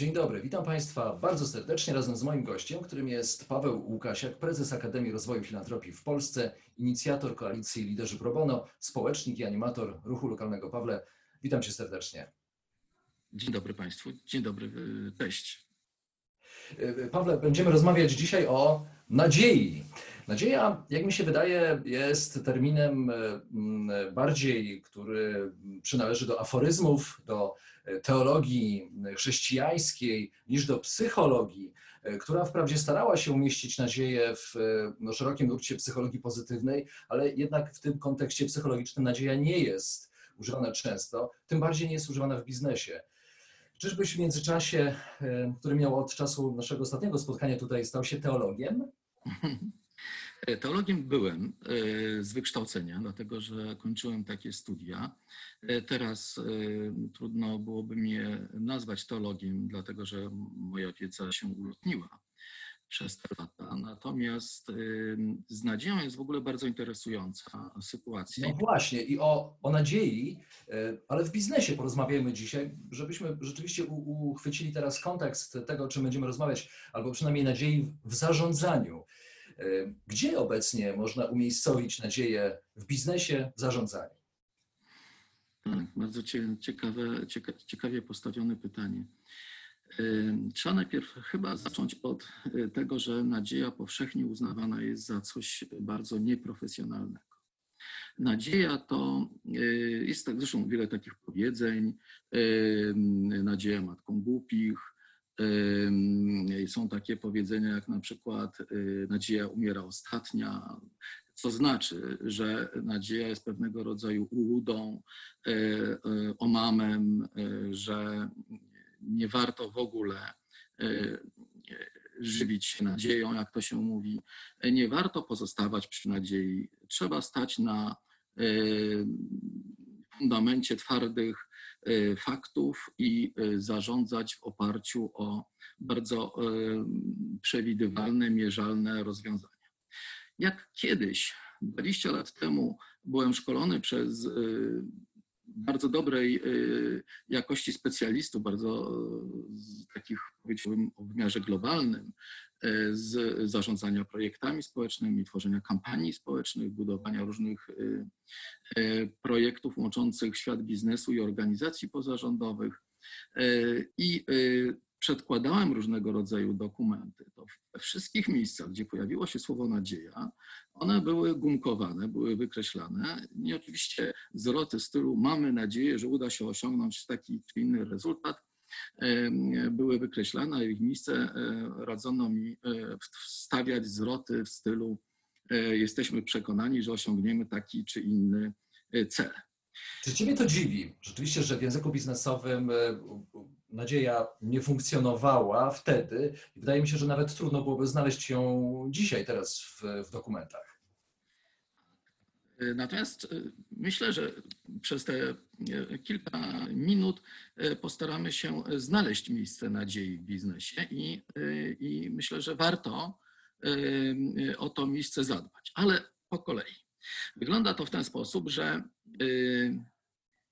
Dzień dobry, witam Państwa bardzo serdecznie razem z moim gościem, którym jest Paweł Łukasiak, prezes Akademii Rozwoju Filantropii w Polsce, inicjator koalicji Liderzy Pro Bono, społecznik i animator ruchu lokalnego. Pawle, witam Cię serdecznie. Dzień dobry Państwu, dzień dobry, cześć. Pawle, będziemy rozmawiać dzisiaj o nadziei. Nadzieja, jak mi się wydaje, jest terminem mm, bardziej, który przynależy do aforyzmów, do teologii chrześcijańskiej niż do psychologii, która wprawdzie starała się umieścić nadzieję w no, szerokim nurcie psychologii pozytywnej, ale jednak w tym kontekście psychologicznym nadzieja nie jest używana często, tym bardziej nie jest używana w biznesie. Czyżbyś w międzyczasie, który miał od czasu naszego ostatniego spotkania tutaj, stał się teologiem? Teologiem byłem e, z wykształcenia, dlatego że kończyłem takie studia. E, teraz e, trudno byłoby mnie nazwać teologiem, dlatego że moja wiedza się ulotniła przez te lata. Natomiast z nadzieją jest w ogóle bardzo interesująca sytuacja. No właśnie i o, o nadziei, ale w biznesie porozmawiajmy dzisiaj, żebyśmy rzeczywiście uchwycili teraz kontekst tego, o czym będziemy rozmawiać, albo przynajmniej nadziei w zarządzaniu. Gdzie obecnie można umiejscowić nadzieję w biznesie, w zarządzaniu? Tak, bardzo ciekawe, ciekawie postawione pytanie. Trzeba najpierw chyba zacząć od e, tego, że nadzieja powszechnie uznawana jest za coś bardzo nieprofesjonalnego. Nadzieja to e, jest tak, zresztą wiele takich powiedzeń, nadzieja matką głupich, są takie powiedzenia jak na przykład y, nadzieja umiera ostatnia, co znaczy, że nadzieja jest pewnego rodzaju ułudą, e, e, omamem, że nie warto w ogóle żywić się nadzieją, jak to się mówi. Nie warto pozostawać przy nadziei. Trzeba stać na fundamencie twardych faktów i e, zarządzać w oparciu o bardzo e, przewidywalne, mierzalne rozwiązania. Jak kiedyś, 20 lat temu, byłem szkolony przez bardzo dobrej jakości specjalistów, bardzo takich powiedziałbym o wymiarze globalnym, z zarządzania projektami społecznymi, tworzenia kampanii społecznych, budowania różnych y, y, projektów łączących świat biznesu i organizacji pozarządowych. I przedkładałem różnego rodzaju dokumenty. To we wszystkich miejscach, gdzie pojawiło się słowo nadzieja, one były gumkowane, były wykreślane. I oczywiście zwroty stylu mamy nadzieję, że uda się osiągnąć taki czy inny rezultat, były wykreślane, a ich miejsce e, radzono mi e, wstawiać zwroty w stylu jesteśmy przekonani, że osiągniemy taki czy inny cel. Czy Ciebie to dziwi? Rzeczywiście, że w języku biznesowym nadzieja nie funkcjonowała wtedy. Wydaje mi się, że nawet trudno byłoby znaleźć ją dzisiaj, teraz w, w dokumentach. Natomiast e, myślę, że przez te e, kilka minut e, postaramy się znaleźć miejsce nadziei w biznesie i, i myślę, że warto o to miejsce zadbać. Ale po kolei. Wygląda to w ten sposób, że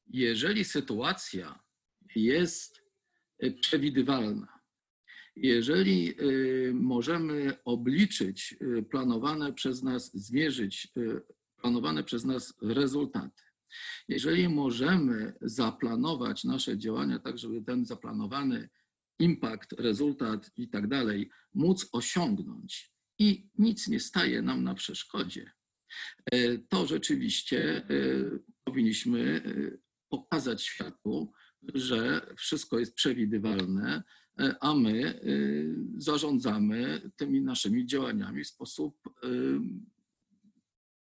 jeżeli sytuacja jest przewidywalna, jeżeli możemy obliczyć planowane przez nas, zmierzyć planowane przez nas rezultaty. Jeżeli możemy zaplanować nasze działania tak, żeby ten zaplanowany impact, rezultat i tak dalej móc osiągnąć i nic nie staje nam na przeszkodzie, e, to rzeczywiście e, powinniśmy e, pokazać światu, że wszystko jest przewidywalne, a my zarządzamy tymi naszymi działaniami w sposób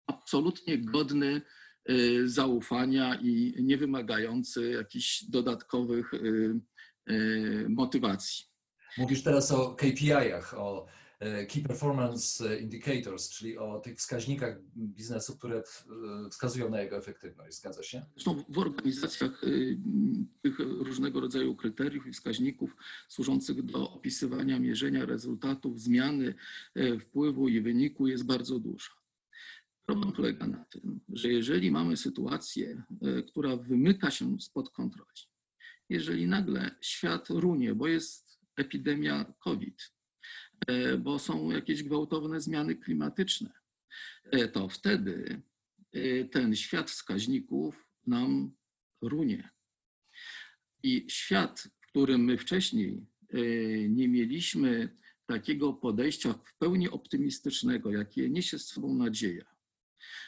absolutnie godny y, zaufania i nie wymagający jakichś dodatkowych y, y, motywacji. Mówisz teraz o KPI-ach, o e, Key Performance Indicators, czyli o tych wskaźnikach biznesu, które e, wskazują na jego efektywność. Zgadza się? Zresztą w organizacjach tych różnego rodzaju kryteriów i wskaźników służących do opisywania, mierzenia rezultatów, zmiany y, wpływu i wyniku jest bardzo dużo. Problem polega na tym, że jeżeli mamy sytuację, y, która wymyka się spod kontroli, jeżeli nagle świat runie, bo jest epidemia COVID, y, bo są jakieś gwałtowne zmiany klimatyczne, y, to wtedy ten świat wskaźników nam runie. I świat, w którym my wcześniej nie mieliśmy takiego podejścia w pełni optymistycznego, jakie niesie z sobą nadzieja,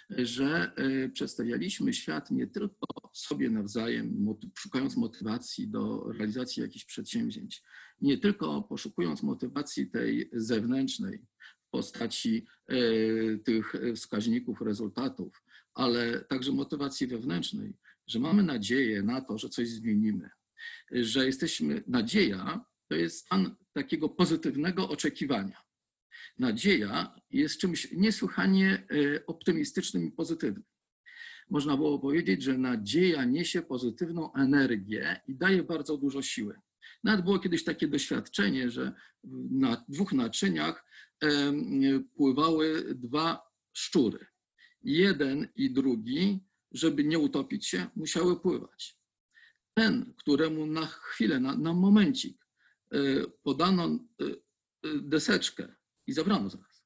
że y, przedstawialiśmy świat nie tylko sobie nawzajem, szukając motywacji do realizacji jakichś przedsięwzięć, nie tylko poszukując motywacji tej zewnętrznej w postaci y, tych wskaźników, rezultatów, ale także motywacji wewnętrznej, że mamy nadzieję na to, że coś zmienimy, że jesteśmy, nadzieja to jest stan takiego pozytywnego oczekiwania. Nadzieja jest czymś niesłychanie e, optymistycznym i pozytywnym. Można było powiedzieć, że nadzieja niesie pozytywną energię i daje bardzo dużo siły. Nawet było kiedyś takie doświadczenie, że na dwóch naczyniach pływały dwa szczury jeden i drugi, żeby nie utopić się, musiały pływać. Ten, któremu na chwilę, na, na momencik e, podano e, deseczkę i zabrano zaraz,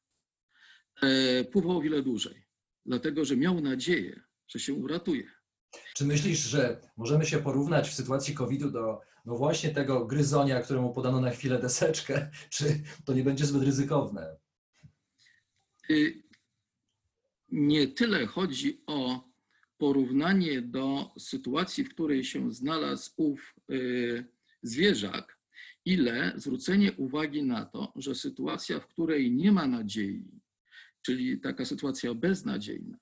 e, pływał o wiele dłużej, dlatego że miał nadzieję, że się uratuje. Czy myślisz, że możemy się porównać w sytuacji COVID-u do no właśnie tego gryzonia, któremu podano na chwilę deseczkę? Czy to nie będzie zbyt ryzykowne? Y, Nie tyle chodzi o porównanie do sytuacji, w której się znalazł ów y, zwierzak, ile zwrócenie uwagi na to, że sytuacja, w której nie ma nadziei, czyli taka sytuacja beznadziejna,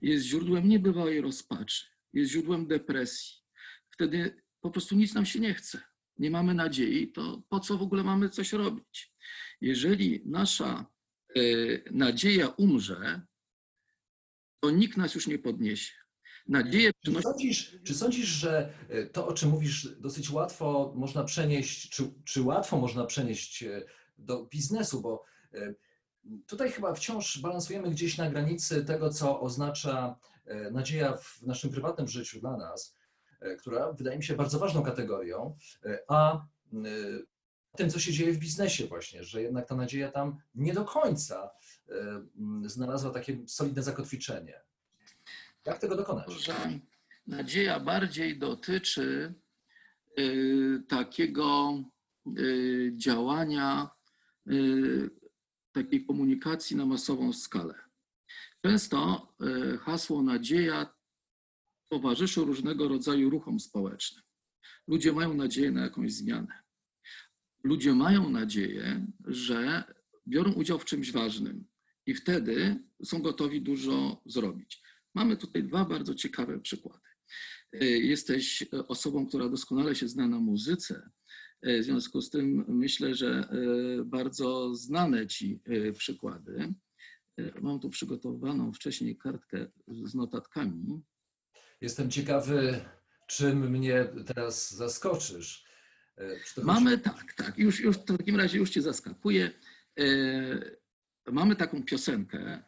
jest źródłem niebywałej rozpaczy, jest źródłem depresji. Wtedy po prostu nic nam się nie chce. Nie mamy nadziei, to po co w ogóle mamy coś robić? Jeżeli nasza y, nadzieja umrze, to nikt nas już nie podniesie. Nadzieję Czy przynosi sądzisz, czy sądzisz, że e, to, o czym mówisz, dosyć łatwo można przenieść, czy, czy łatwo można przenieść e, do biznesu? Bo e, tutaj chyba wciąż balansujemy gdzieś na granicy tego, co oznacza nadzieja w naszym prywatnym życiu dla nas, która wydaje mi się bardzo ważną kategorią, a tym, co się dzieje w biznesie właśnie, że jednak ta nadzieja tam nie do końca znalazła takie solidne zakotwiczenie. Jak tego dokonać? nadzieja bardziej dotyczy y, takiego y, działania, y, takiej komunikacji na masową skalę. Często hasło nadzieja towarzyszy różnego rodzaju ruchom społecznym. Ludzie mają nadzieję na jakąś zmianę. Ludzie mają nadzieję, że biorą udział w czymś ważnym i wtedy są gotowi dużo zrobić. Mamy tutaj dwa bardzo ciekawe przykłady. Y, Jesteś osobą, która doskonale się zna na muzyce. Y, W związku z tym myślę, że bardzo znane ci przykłady. Mam tu przygotowaną wcześniej kartkę z notatkami. Jestem ciekawy, czym mnie teraz zaskoczysz. E, Mamy tak, tak. Już, już w takim razie już cię zaskakuję. Y, Mamy taką piosenkę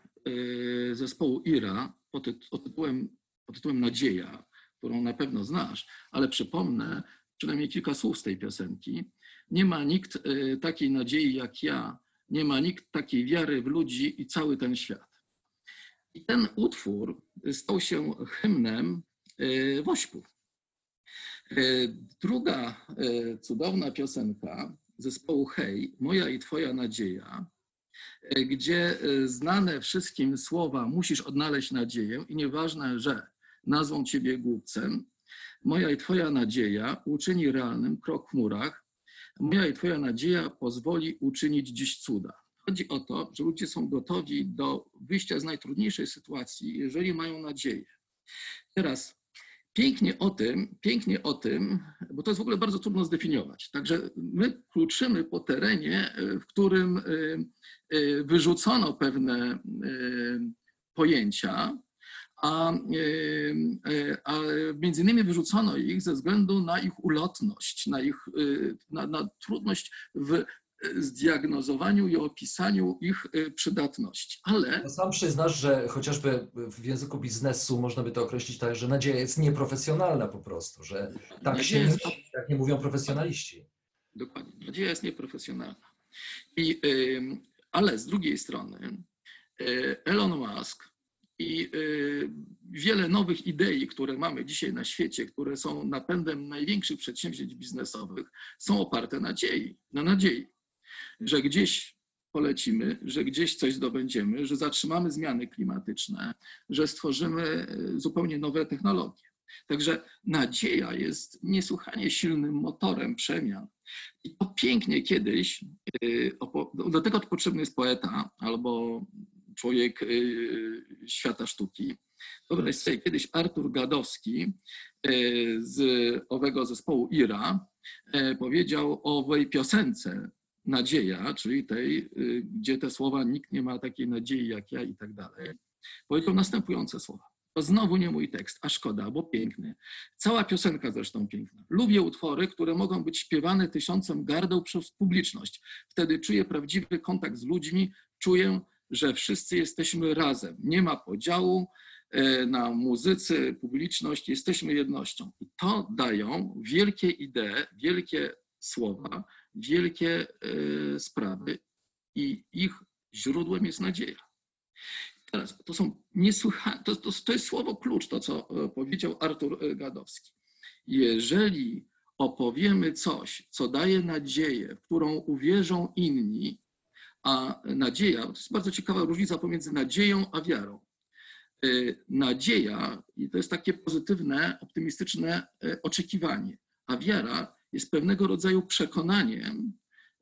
zespołu Ira pod, tyt- pod, tytułem, pod tytułem Nadzieja, którą na pewno znasz, ale przypomnę przynajmniej kilka słów z tej piosenki. Nie ma nikt y, takiej nadziei jak ja, nie ma nikt takiej wiary w ludzi i cały ten świat. I ten utwór stał się hymnem y, Wośpu. Y, Druga cudowna piosenka zespołu Hej, Moja i Twoja nadzieja, gdzie y, znane wszystkim słowa musisz odnaleźć nadzieję i nieważne, że nazwą Ciebie głupcem, moja i Twoja nadzieja uczyni realnym krok w murach, moja i Twoja nadzieja pozwoli uczynić dziś cuda. Chodzi o to, że ludzie są gotowi do wyjścia z najtrudniejszej sytuacji, jeżeli mają nadzieję. Teraz pięknie o tym, pięknie o tym, bo to jest w ogóle bardzo trudno zdefiniować. Także my kluczymy po terenie, y, w którym y, y, wyrzucono pewne pojęcia, a, a między innymi wyrzucono ich ze względu na ich ulotność, na, ich, na, na trudność w zdiagnozowaniu i opisaniu ich przydatności. Ale. Sam przyznasz, że chociażby w języku biznesu można by to określić tak, że nadzieja jest nieprofesjonalna po prostu, że tak się jest, nie, tak nie mówią profesjonaliści. Dokładnie. Nadzieja jest nieprofesjonalna. I, ale z drugiej strony Elon Musk i wiele nowych idei, które mamy dzisiaj na świecie, które są napędem największych przedsięwzięć biznesowych, są oparte na nadziei, na nadziei że gdzieś polecimy, że gdzieś coś zdobędziemy, że zatrzymamy zmiany klimatyczne, że stworzymy e, zupełnie nowe technologie. Także nadzieja jest niesłychanie silnym motorem przemian. I to pięknie kiedyś, e, do tego potrzebny jest poeta albo człowiek e, świata sztuki. Wyobraź sobie, kiedyś Artur Gadowski z owego zespołu IRA powiedział o owej piosence nadzieja, czyli tej, y, gdzie te słowa nikt nie ma takiej nadziei jak ja i tak dalej, powiedział następujące słowa. To znowu nie mój tekst, a szkoda, bo piękny. Cała piosenka zresztą piękna. Lubię utwory, które mogą być śpiewane tysiącem gardeł przez publiczność. Wtedy czuję prawdziwy kontakt z ludźmi, czuję, że wszyscy jesteśmy razem. Nie ma podziału e, na muzycy, publiczność, jesteśmy jednością. I to dają wielkie idee, wielkie słowa, wielkie e, sprawy i ich źródłem jest nadzieja. Teraz to są niesłychane, to, to, to jest słowo klucz, to co e, powiedział Artur e, Gadowski. Jeżeli opowiemy coś, co daje nadzieję, w którą uwierzą inni, a nadzieja, to jest bardzo ciekawa różnica pomiędzy nadzieją a wiarą. Nadzieja i to jest takie pozytywne, optymistyczne oczekiwanie, a wiara jest pewnego rodzaju przekonaniem,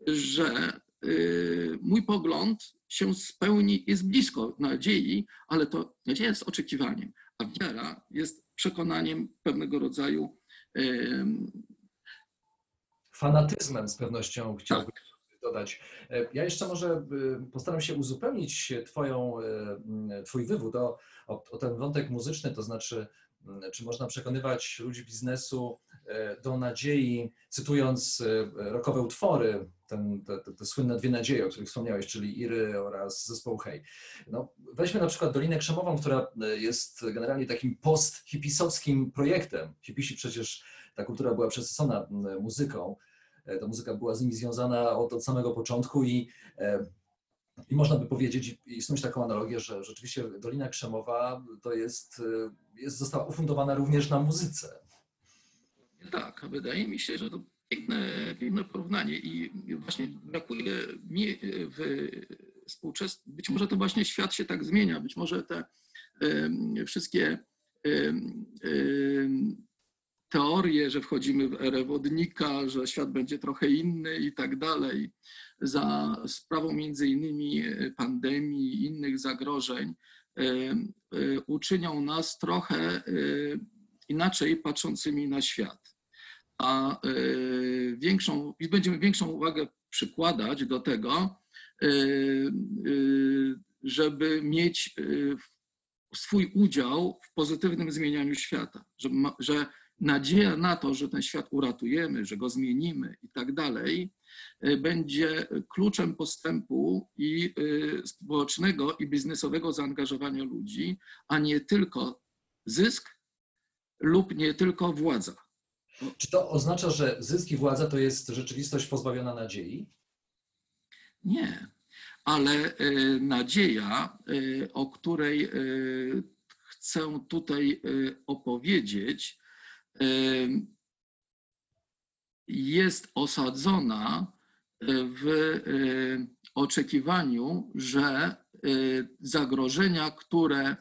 że y, mój pogląd się spełni, jest blisko nadziei, ale to nadzieja jest oczekiwaniem, a wiara jest przekonaniem pewnego rodzaju. Fanatyzmem z pewnością chciałbym tak. dodać. E, ja jeszcze może y, postaram się uzupełnić twoją, y, Twój wywód o, o, o ten wątek muzyczny, to znaczy, czy można przekonywać ludzi biznesu E, do nadziei, cytując e, rokowe utwory, ten, te, te, te, słynne dwie nadzieje, o których wspomniałeś, czyli Iry oraz zespołu Hej. No, weźmy na przykład Dolinę Krzemową, która e, jest generalnie takim post-hipisowskim projektem. Hipisi przecież, ta kultura była przesycona muzyką, ta muzyka była z nimi związana od, od samego początku i i można by powiedzieć, i snuć taką analogię, że rzeczywiście Dolina Krzemowa to jest, jest, została ufundowana również na muzyce. Tak, wydaje mi się, że to piękne, piękne porównanie i właśnie brakuje mi w współczesnym, być może to właśnie świat się tak zmienia, być może te wszystkie teorie, że wchodzimy w erę wodnika, że świat będzie trochę inny i tak dalej, za sprawą między innymi pandemii i innych zagrożeń, uczynią nas trochę inaczej patrzącymi na świat a e, większą, i będziemy większą uwagę przykładać do tego, e, e, żeby mieć swój udział w pozytywnym zmienianiu świata, że, że nadzieja na to, że ten świat uratujemy, że go zmienimy i tak dalej, będzie kluczem postępu i społecznego i biznesowego zaangażowania ludzi, a nie tylko zysk lub nie tylko władza. Czy to oznacza, że zysk i władza to jest rzeczywistość pozbawiona nadziei? Nie, ale y, nadzieja, y, o której y, chcę tutaj opowiedzieć, jest osadzona w oczekiwaniu, że zagrożenia, które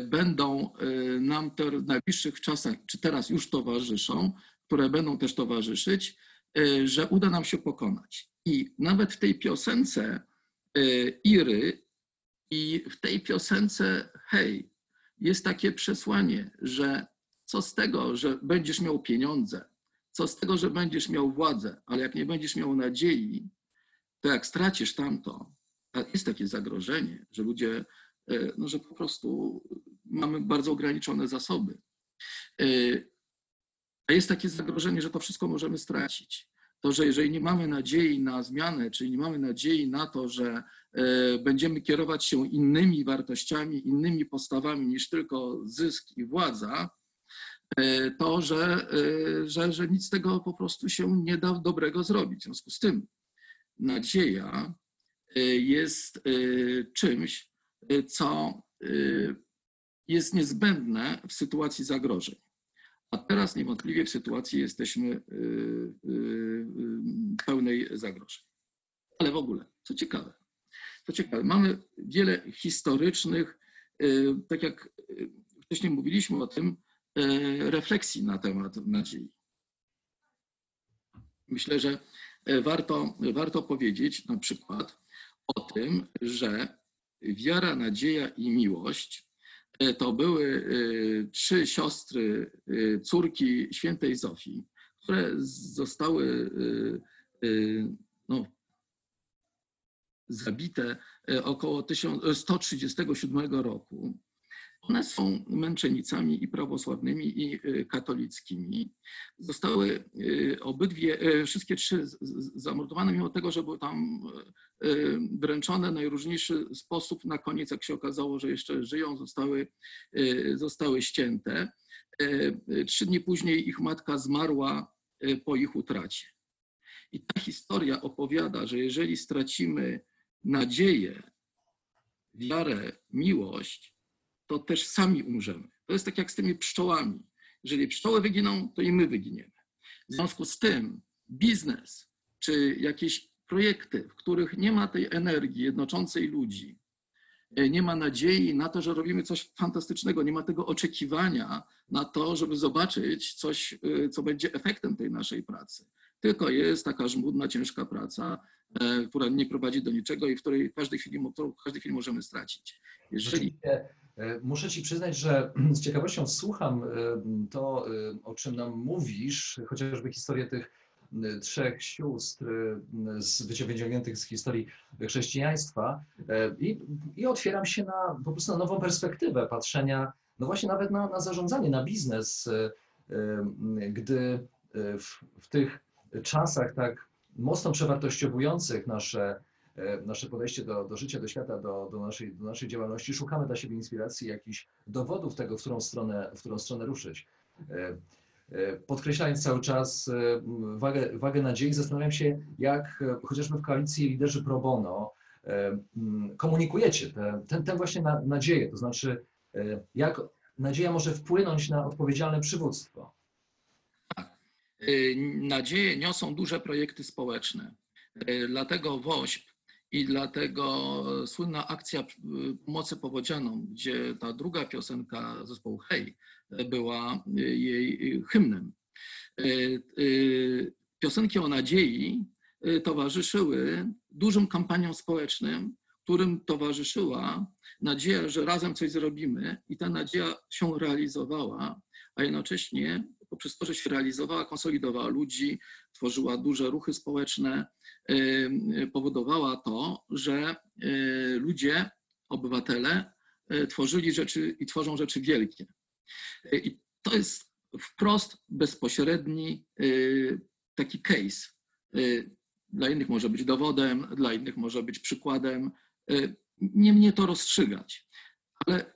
będą e, nam w najbliższych czasach, czy teraz już towarzyszą, które będą też towarzyszyć, e, że uda nam się pokonać. I nawet w tej piosence Iry i w tej piosence Hej jest takie przesłanie, że co z tego, że będziesz miał pieniądze, co z tego, że będziesz miał władzę, ale jak nie będziesz miał nadziei, to jak stracisz tamto, a jest takie zagrożenie, że ludzie, no, że po prostu mamy bardzo ograniczone zasoby. E, A jest takie zagrożenie, że to wszystko możemy stracić. To, że jeżeli nie mamy nadziei na zmianę, czyli nie mamy nadziei na to, że e, będziemy kierować się innymi wartościami, innymi postawami niż tylko zysk i władza, e, to, że, e, że, że nic z tego po prostu się nie da dobrego zrobić. W związku z tym nadzieja e, jest e, czymś, e, co e, jest niezbędne w sytuacji zagrożeń. A teraz niewątpliwie w sytuacji jesteśmy y, y, y, pełnej zagrożeń. Ale w ogóle, co ciekawe, co ciekawe, mamy wiele historycznych, y, tak jak y, wcześniej mówiliśmy o tym, y, refleksji na temat nadziei. Myślę, że y, warto, warto powiedzieć na przykład o tym, że wiara, nadzieja i miłość E, to były e, trzy siostry, e, córki świętej Zofii, które zostały no, zabite około 1000 137 roku. One są męczennicami i prawosławnymi, i katolickimi. Zostały obydwie, wszystkie trzy zamordowane, mimo tego, że były tam dręczone w najróżniejszy sposób. Na koniec, jak się okazało, że jeszcze żyją, zostały, e, zostały ścięte. E, Trzy dni później ich matka zmarła po ich utracie. I ta historia opowiada, że jeżeli stracimy nadzieję, wiarę, miłość, to też sami umrzemy. To jest tak jak z tymi pszczołami. Jeżeli pszczoły wyginą, to i my wyginiemy. W związku z tym biznes czy jakieś projekty, w których nie ma tej energii jednoczącej ludzi, e, nie ma nadziei na to, że robimy coś fantastycznego, nie ma tego oczekiwania na to, żeby zobaczyć coś, e, co będzie efektem tej naszej pracy. Tylko jest taka żmudna, ciężka praca, e, która nie prowadzi do niczego i w której w każdej chwili, w każdej chwili możemy stracić. Jeżeli Muszę Ci przyznać, że z ciekawością słucham to, o czym nam mówisz, chociażby historię tych trzech sióstr e, z wyciągniętych z historii chrześcijaństwa e, i, i otwieram się na po prostu na nową perspektywę patrzenia, no właśnie nawet na, na zarządzanie, na biznes, e, e, gdy w, w tych czasach tak mocno przewartościowujących nasze nasze podejście do, do życia, do świata, do, do, naszej, do naszej działalności, szukamy dla siebie inspiracji, jakichś dowodów tego, w którą stronę, w którą stronę ruszyć. E, Podkreślając cały czas e, wagę, wagę nadziei, zastanawiam się, jak e, chociażby w koalicji liderzy pro bono e, m, komunikujecie tę właśnie na, nadzieję, to znaczy jak nadzieja może wpłynąć na odpowiedzialne przywództwo. Y, nadzieje niosą duże projekty społeczne. Dlatego WOŚP i dlatego słynna akcja y, pomocy powodzianom, gdzie ta druga piosenka zespołu Hej była y, jej y, hymnem. Y, y, Piosenki o nadziei y, towarzyszyły dużym kampaniom społecznym, którym towarzyszyła nadzieja, że razem coś zrobimy i ta nadzieja się realizowała, a jednocześnie poprzez to, że się realizowała, konsolidowała ludzi, tworzyła duże ruchy społeczne, y, y, powodowała to, że y, ludzie, obywatele y, tworzyli rzeczy i tworzą rzeczy wielkie. Y, I to jest wprost bezpośredni y, taki case. Y, Dla innych może być dowodem, dla innych może być przykładem. Y, Nie mnie to rozstrzygać, ale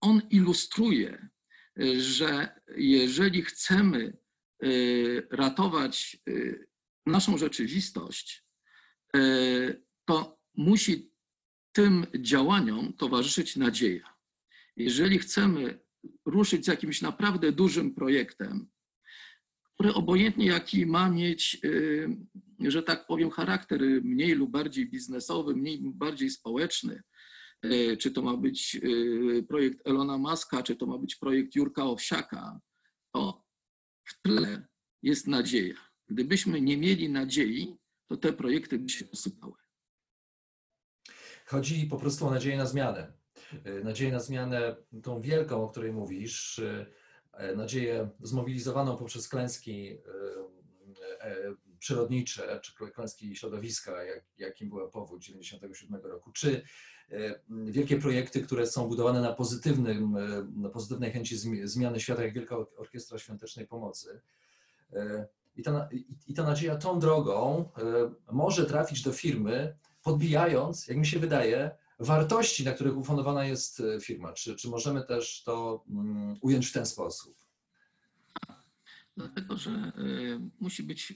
on ilustruje, y, że jeżeli chcemy y, ratować y, naszą rzeczywistość, y, to musi tym działaniom towarzyszyć nadzieja. Jeżeli chcemy ruszyć z jakimś naprawdę dużym projektem, który obojętnie jaki ma mieć, y, że tak powiem, charakter mniej lub bardziej biznesowy, mniej lub bardziej społeczny, y, czy to ma być projekt Elona Muska, czy to ma być projekt Jurka Owsiaka, to w tle jest nadzieja. Gdybyśmy nie mieli nadziei, to te projekty by się posypały. Chodzi po prostu o nadzieję na zmianę. e, nadzieję na zmianę, tą wielką, o której mówisz, e, nadzieję zmobilizowaną poprzez klęski e, e, przyrodnicze, czy klęski środowiska, jak, jakim była powódź 97 roku, czy e, wielkie projekty, które są budowane na, pozytywnym, e, na pozytywnej chęci zmi- zmiany świata, jak Wielka Orkiestra Świątecznej Pomocy. I ta, i- ta nadzieja tą drogą e, może trafić do firmy, podbijając, jak mi się wydaje, wartości, na których ufundowana jest e, firma. Czy, czy możemy też to mm, ująć w ten sposób? Dlatego, że e, musi być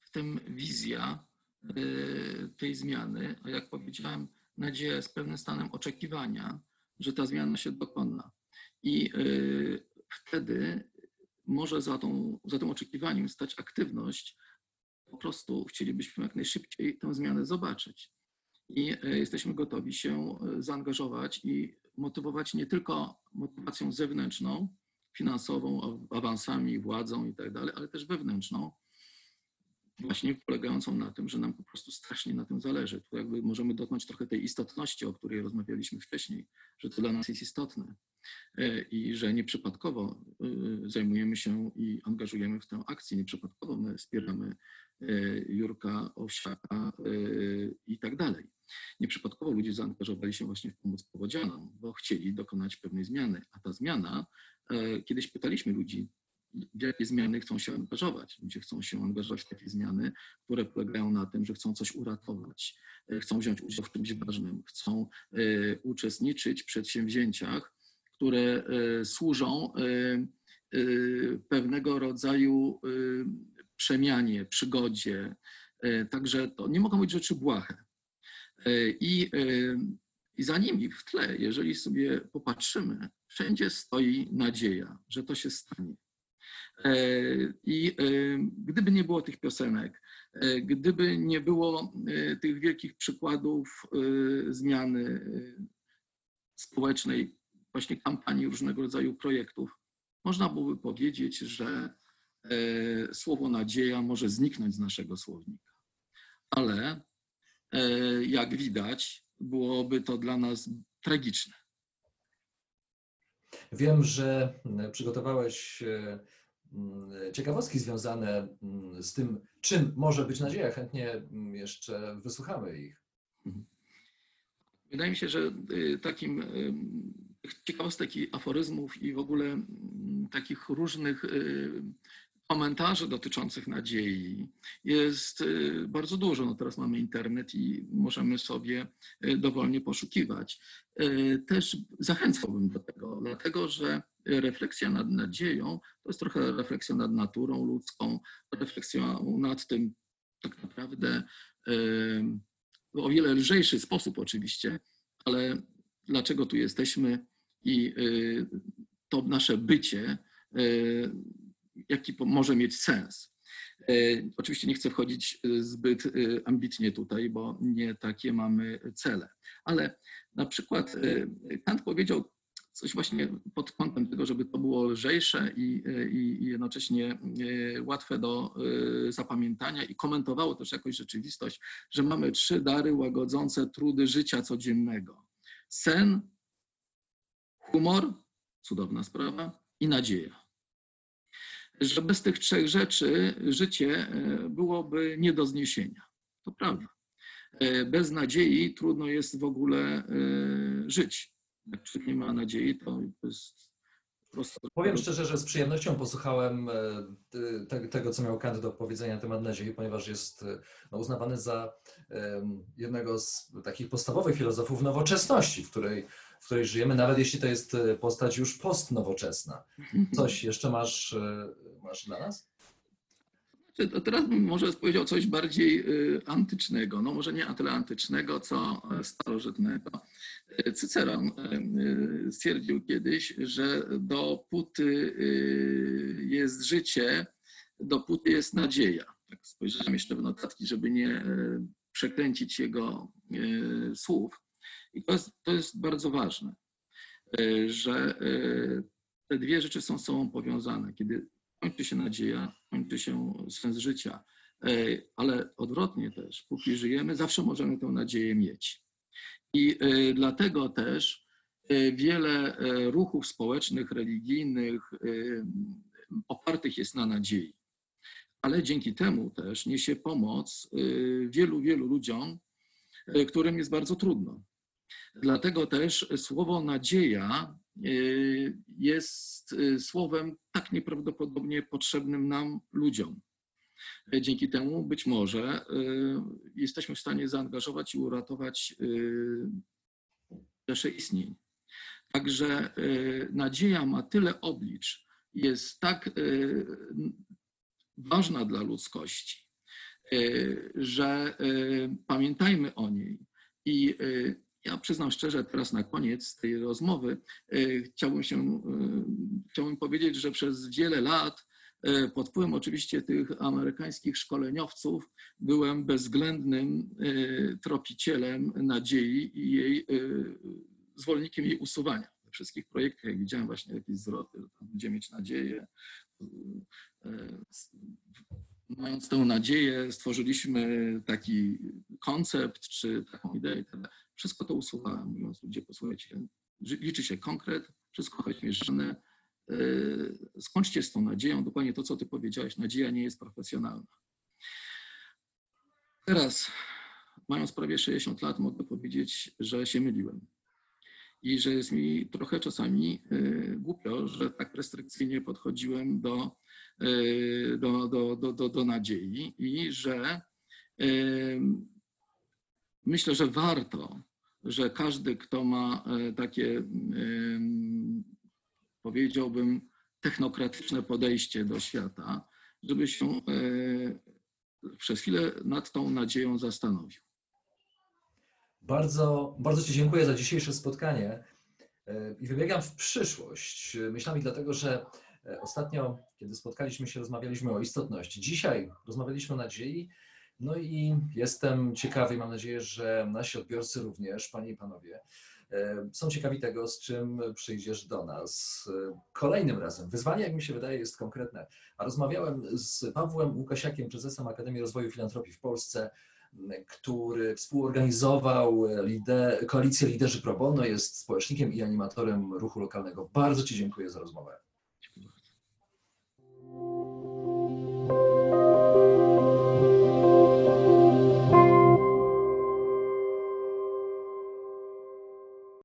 w, tym wizja tej zmiany, a jak powiedziałem, nadzieja jest pewnym stanem oczekiwania, że ta zmiana się dokona. I wtedy może za, tą, za tym oczekiwaniem stać aktywność. Po prostu chcielibyśmy jak najszybciej tę zmianę zobaczyć. I e, jesteśmy gotowi się e, zaangażować i motywować nie tylko motywacją zewnętrzną, finansową, aw- awansami, władzą i tak ale też wewnętrzną, właśnie polegającą na tym, że nam po prostu strasznie na tym zależy. Tu jakby możemy dotknąć trochę tej istotności, o której rozmawialiśmy wcześniej, że to dla nas jest istotne i że nieprzypadkowo e, zajmujemy się i angażujemy w tę akcję, nieprzypadkowo. My wspieramy e, Jurka Owsiaka e, i tak dalej. Nieprzypadkowo ludzie zaangażowali się właśnie w pomoc powodzianom, bo chcieli dokonać pewnej zmiany, a ta zmiana E, Kiedyś pytaliśmy ludzi, w jakie zmiany chcą się angażować. Ludzie chcą się angażować w takie zmiany, które polegają na tym, że chcą coś uratować, e, chcą wziąć udział w czymś ważnym, chcą e, uczestniczyć w przedsięwzięciach, które e, służą e, e, pewnego rodzaju przemianie, przygodzie. Także to nie mogą być rzeczy błahe. I, I za nimi w tle, jeżeli sobie popatrzymy, wszędzie stoi nadzieja, że to się stanie. I gdyby nie było tych piosenek, gdyby nie było tych wielkich przykładów zmiany społecznej, właśnie kampanii różnego rodzaju projektów, można byłoby powiedzieć, że e, słowo nadzieja może zniknąć z naszego słownika. Ale e, jak widać, byłoby to dla nas tragiczne. Wiem, że przygotowałeś e, ciekawostki związane z tym, czym może być nadzieja. Chętnie jeszcze wysłuchamy ich. Wydaje mi się, że takim ciekawostek i aforyzmów i w ogóle mm, takich różnych y, komentarzy dotyczących nadziei jest y, bardzo dużo. No teraz mamy internet i możemy sobie y, dowolnie poszukiwać. Też zachęcałbym do tego, dlatego że refleksja nad nadzieją to jest trochę refleksja nad naturą ludzką, refleksją nad tym tak naprawdę w o wiele lżejszy sposób oczywiście, ale dlaczego tu jesteśmy i y, to nasze bycie, y, jaki może mieć sens. Y, Oczywiście nie chcę wchodzić zbyt ambitnie tutaj, bo nie takie mamy cele. Ale na przykład Kant powiedział coś właśnie pod kątem tego, żeby to było lżejsze i, i jednocześnie łatwe do zapamiętania i komentowało też jakoś rzeczywistość, że mamy trzy dary łagodzące trudy życia codziennego. Sen, humor, cudowna sprawa, i nadzieja. Że bez tych trzech rzeczy życie e, byłoby nie do zniesienia. To prawda. E, Bez nadziei trudno jest w ogóle e, żyć. Jak człowiek nie ma nadziei, to jest prostu. Powiem szczerze, że z przyjemnością posłuchałem tego, co miał Kant do powiedzenia na temat nadziei, ponieważ jest no, uznawany za jednego z takich podstawowych filozofów nowoczesności, w której, w której żyjemy, nawet jeśli to jest e, postać już postnowoczesna. Coś jeszcze masz, e, masz dla nas? Czy To teraz bym może powiedział coś bardziej y, antycznego, no może nie tyle antycznego, co e, starożytnego. E, Cyceron e, stwierdził kiedyś, że dopóty jest życie, dopóty jest nadzieja. Tak spojrzałem jeszcze w notatki, żeby nie e, przekręcić jego e, słów. I to jest, to jest bardzo ważne, e, że e, te dwie rzeczy są z sobą powiązane. Kiedy kończy się nadzieja, kończy się sens życia. E, Ale odwrotnie też, póki żyjemy, zawsze możemy tę nadzieję mieć. I dlatego też wiele ruchów społecznych, religijnych opartych jest na nadziei. Ale dzięki temu też niesie pomoc wielu, wielu ludziom, którym jest bardzo trudno. Dlatego też słowo nadzieja y, jest y, słowem tak nieprawdopodobnie potrzebnym nam ludziom. Dzięki temu być może y, jesteśmy w stanie zaangażować i uratować rzesze istnień. Także nadzieja ma tyle oblicz, jest tak ważna dla ludzkości, że pamiętajmy o niej. I ja przyznam szczerze, teraz na koniec tej rozmowy y, chciałbym się, y, chciałbym powiedzieć, że przez wiele lat y, pod wpływem oczywiście tych amerykańskich szkoleniowców byłem bezwzględnym tropicielem nadziei i jej zwolennikiem jej usuwania. We wszystkich projektach, jak widziałem właśnie jakieś zwroty, będziemy mieć nadzieję. Mając tę nadzieję, stworzyliśmy taki koncept czy taką ideę. Wszystko to usuwałem, mówiąc ludzie, posłuchajcie, liczy się konkret, wszystko choć mierzone. Yy, Skończcie z tą nadzieją, dokładnie to, co ty powiedziałeś, nadzieja nie jest profesjonalna. Teraz, mając prawie 60 lat, mogę powiedzieć, że się myliłem. I że jest mi trochę czasami yy, głupio, że tak restrykcyjnie podchodziłem do, yy, do, do, do, do, do nadziei i że myślę, że warto, że każdy, kto ma e, takie, em, powiedziałbym, technokratyczne podejście do świata, żeby się e, przez chwilę nad tą nadzieją zastanowił. Bardzo, bardzo Ci dziękuję za dzisiejsze spotkanie e, i wybiegam w przyszłość e, myślami, dlatego że e, ostatnio, kiedy spotkaliśmy się, rozmawialiśmy o istotności. Dzisiaj rozmawialiśmy o nadziei. No i jestem ciekawy, mam nadzieję, że nasi odbiorcy również, Panie i Panowie, e, są ciekawi tego, z czym przyjdziesz do nas e, kolejnym razem. Wyzwanie, jak mi się wydaje, jest konkretne. A rozmawiałem z Pawłem Łukasiakiem, prezesem Akademii Rozwoju Filantropii w Polsce, który współorganizował lider, koalicję Liderzy Pro Bono, jest społecznikiem i animatorem ruchu lokalnego. Bardzo Ci dziękuję za rozmowę.